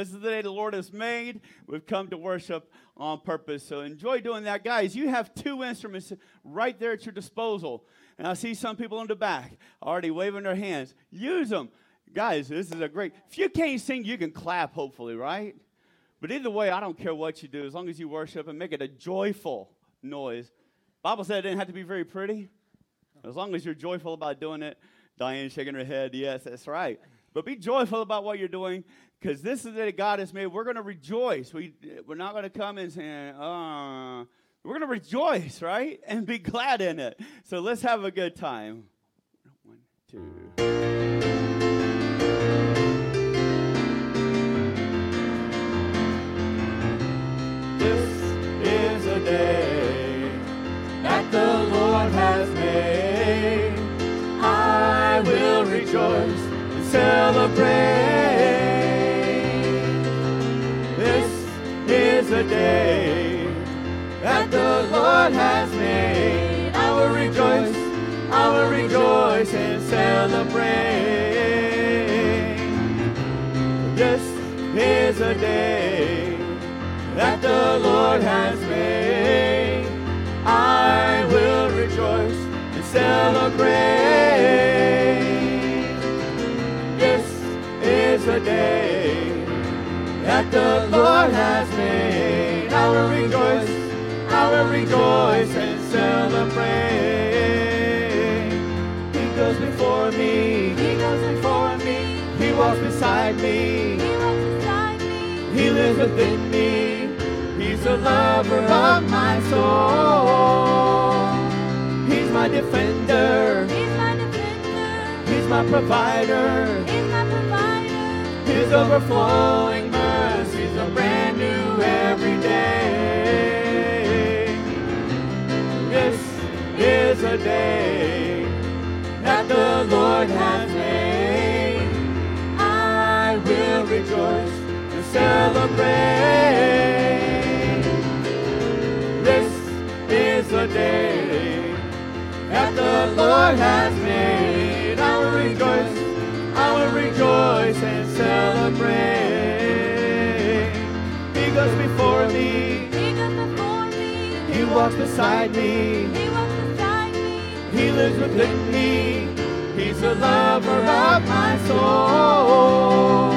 This is the day the Lord has made. We've come to worship on purpose. So enjoy doing that. Guys, you have two instruments right there at your disposal. And I see some people in the back already waving their hands. Use them. Guys, this is a great. If you can't sing, you can clap, hopefully, right? But either way, I don't care what you do, as long as you worship and make it a joyful noise. Bible said it didn't have to be very pretty. As long as you're joyful about doing it. Diane shaking her head. Yes, that's right. But be joyful about what you're doing because this is the day God has made. We're going to rejoice. We, we're not going to come and say, uh, we're going to rejoice, right? And be glad in it. So let's have a good time. One, two. Lord has made. I will rejoice, I will rejoice and celebrate. This is a day that the Lord has made. I will rejoice and celebrate. This is a day that the Lord has rejoice and celebrate. He goes before me, He goes before me. He walks beside me, He walks beside me. He lives within me. He's the lover of my soul. He's my defender. He's my defender. He's my provider. He's my provider. His overflowing a brand new every day. Is a day that the Lord has made. I will rejoice and celebrate. This is a day that the Lord has made. I will rejoice, I will rejoice and celebrate. He goes before me. He goes before me. He walks beside me. He lives within me. He's the lover of my soul.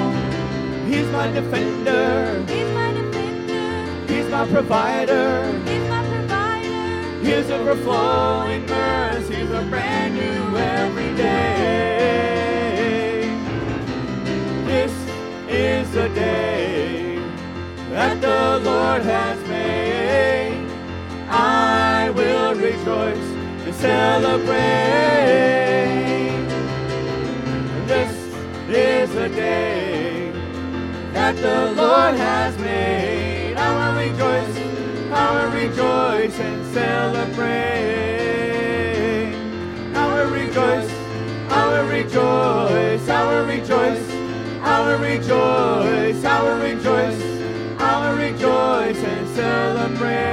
He's my defender. He's my defender. He's my provider. He's my provider. His overflowing mercies are brand new every day. This is the day that the Lord has made. Celebrate. This is a day that the Lord has made. I will rejoice, I will rejoice and celebrate. I will rejoice, I will rejoice, I will rejoice, I will rejoice, I will rejoice will rejoice and celebrate.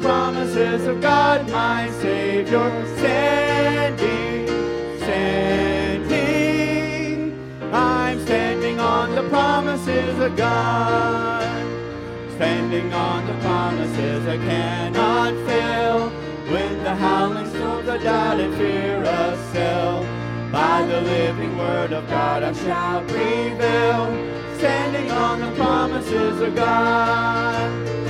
promises of God, my Savior. Standing, standing, I'm standing on the promises of God. Standing on the promises I cannot fail. When the howling storms of doubt and fear assail. By the living word of God I shall prevail, standing on the promises of God.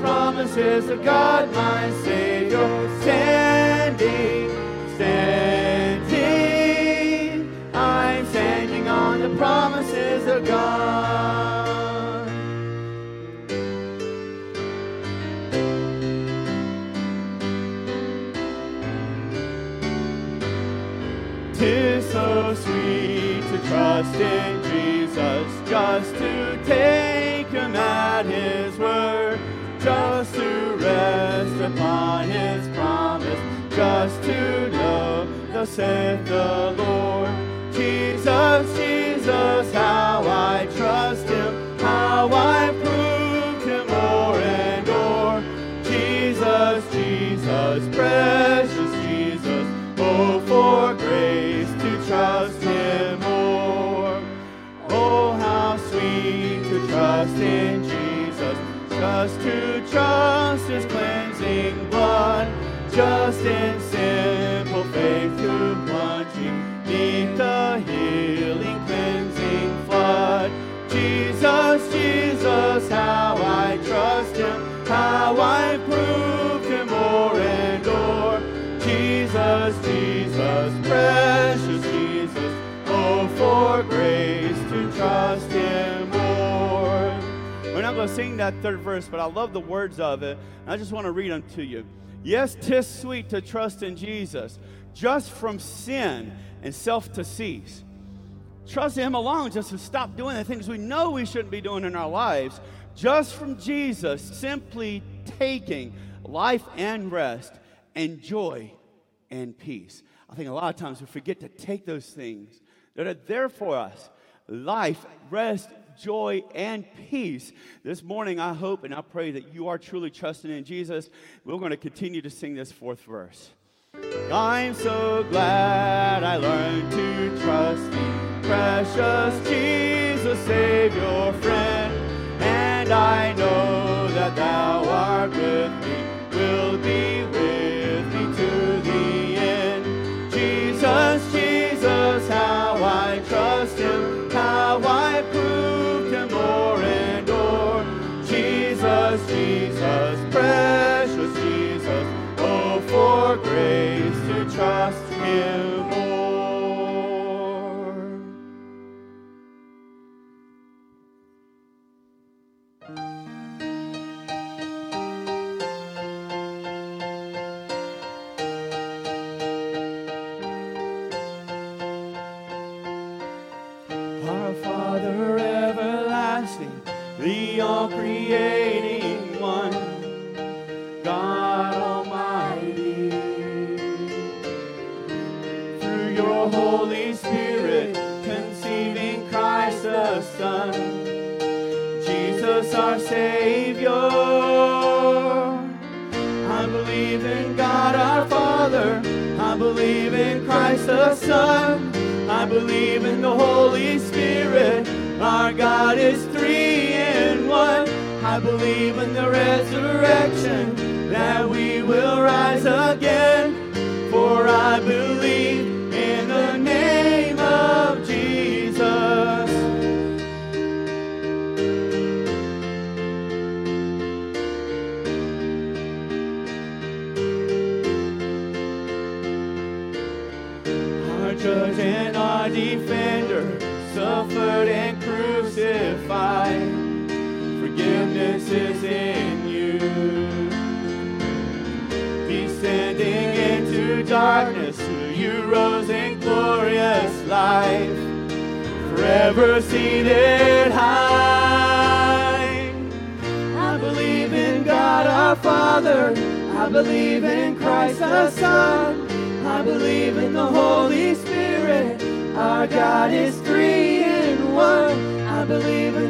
promises of God, my Savior, standing, standing, I'm standing on the promises of God. Tis so sweet to trust in Jesus, just to take saith the Lord. Jesus, Jesus, how I trust him, how I proved him more and more. Jesus, Jesus, precious Not sing that third verse, but I love the words of it. I just want to read them to you. Yes, tis sweet to trust in Jesus, just from sin and self to cease. Trust Him alone just to stop doing the things we know we shouldn't be doing in our lives, just from Jesus, simply taking life and rest and joy and peace. I think a lot of times we forget to take those things that are there for us life, rest, joy, and peace. This morning, I hope and I pray that you are truly trusting in Jesus. We're going to continue to sing this fourth verse. I'm so glad I learned to trust thee, precious Jesus, Savior, friend. And I Jesus our Savior. I believe in God our Father. I believe in Christ the Son. I believe in the Holy Spirit. Our God is three in one. I believe in the resurrection that we will rise again. For I believe judge and our defender suffered and crucified. Forgiveness is in you. Descending into darkness, you rose in glorious life. Forever seated high. I believe in God our Father. I believe in Christ the Son. I believe in the Holy. Our God is three in one. I believe in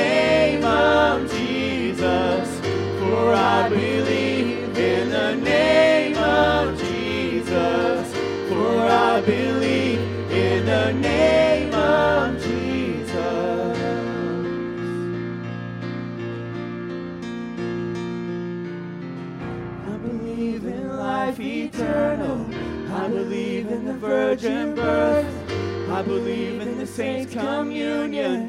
For I believe in the name of Jesus. For I believe in the name of Jesus. I believe in life eternal. I believe in the virgin birth. I believe in the saints' communion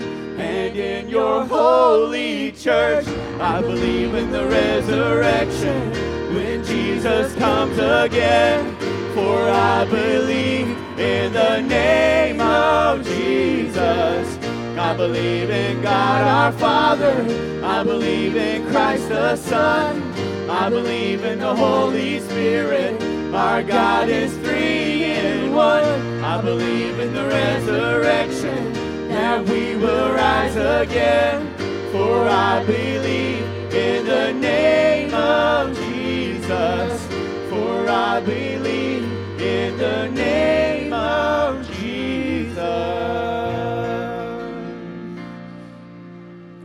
and in your holy church. I believe in the resurrection when Jesus comes again. For I believe in the name of Jesus. I believe in God our Father. I believe in Christ the Son. I believe in the Holy Spirit. Our God is three in one. I believe in the resurrection that we will rise again. For I believe in the name of Jesus. For I believe in the name of Jesus.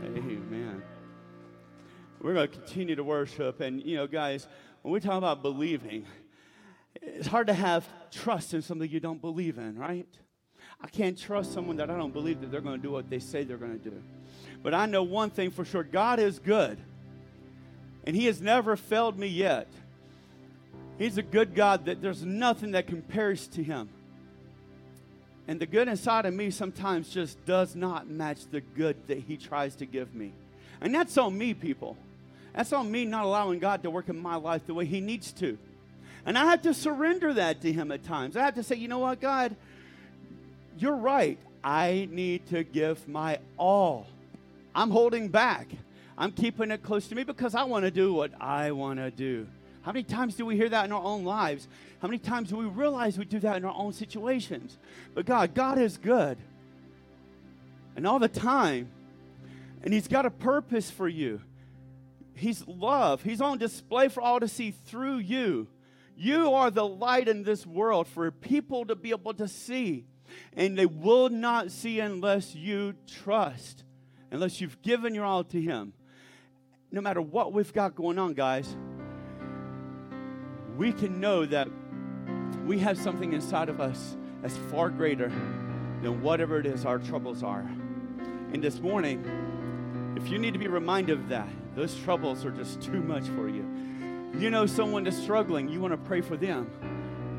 Amen. We're going to continue to worship. And, you know, guys, when we talk about believing, it's hard to have trust in something you don't believe in, right? I can't trust someone that I don't believe that they're going to do what they say they're going to do. But I know one thing for sure God is good, and He has never failed me yet. He's a good God that there's nothing that compares to Him. And the good inside of me sometimes just does not match the good that He tries to give me. And that's on me, people. That's on me not allowing God to work in my life the way He needs to. And I have to surrender that to Him at times. I have to say, you know what, God, you're right. I need to give my all. I'm holding back. I'm keeping it close to me because I want to do what I want to do. How many times do we hear that in our own lives? How many times do we realize we do that in our own situations? But God, God is good. And all the time. And He's got a purpose for you. He's love. He's on display for all to see through you. You are the light in this world for people to be able to see. And they will not see unless you trust, unless you've given your all to Him. No matter what we've got going on, guys, we can know that we have something inside of us that's far greater than whatever it is our troubles are. And this morning, if you need to be reminded of that, those troubles are just too much for you. You know someone that's struggling, you want to pray for them.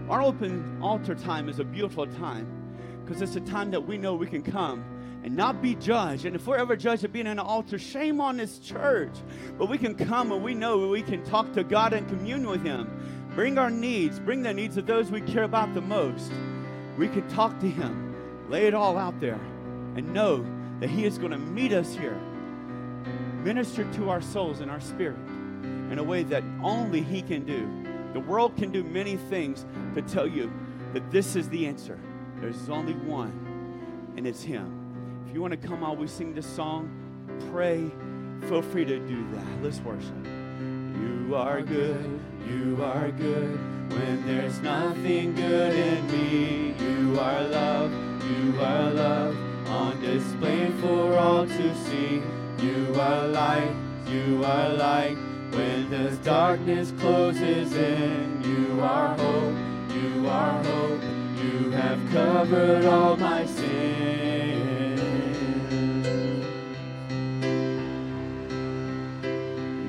Our open altar time is a beautiful time because it's a time that we know we can come and not be judged. And if we're ever judged at being in an altar, shame on this church. But we can come and we know we can talk to God and commune with Him. Bring our needs, bring the needs of those we care about the most. We can talk to Him, lay it all out there, and know that He is going to meet us here, minister to our souls and our spirit in a way that only He can do. The world can do many things to tell you that this is the answer. There's only one, and it's Him. If you want to come while we sing this song, pray, feel free to do that. Let's worship. You are good, you are good. When there's nothing good in me, you are love, you are love. On display for all to see. You are light, you are light. When this darkness closes in, you are hope, you are hope. You have covered all my sins.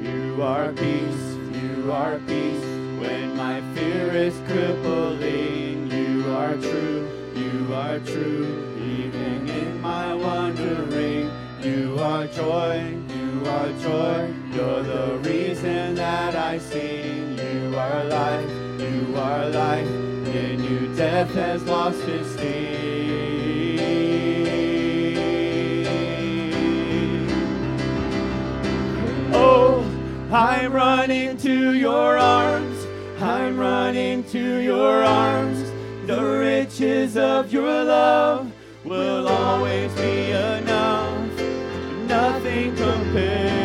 You are peace, you are peace. When my fear is crippling, you are true, you are true. Even in my wandering, you are joy, you are joy. You're the reason that I sing. You are life, you are life. In you, death has lost its sting. Oh, I'm running to your arms. I'm running to your arms. The riches of your love will always be enough. Nothing compares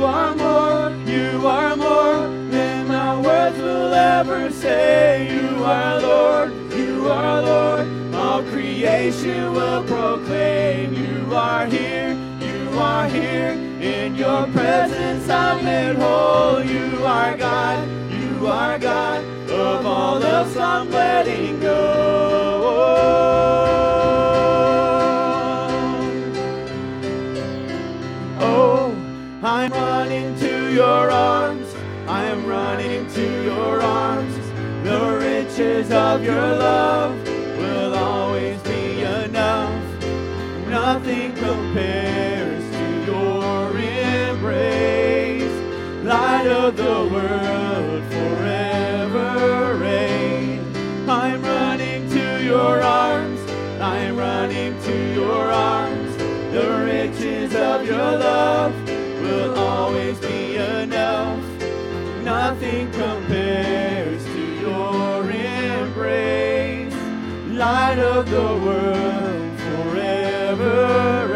You are more, you are more than my words will ever say. You are Lord, you are Lord. All creation will proclaim you are here, you are here. In your presence I'm made whole. You are God, you are God. Of all else I'm letting go. Your arms. I'm running to your arms. The riches of your love will always be enough. Nothing compares to your embrace. Light of the world forever reign. I'm running to your arms. I'm running to your arms. The riches of your love Nothing compares to your embrace. Light of the world forever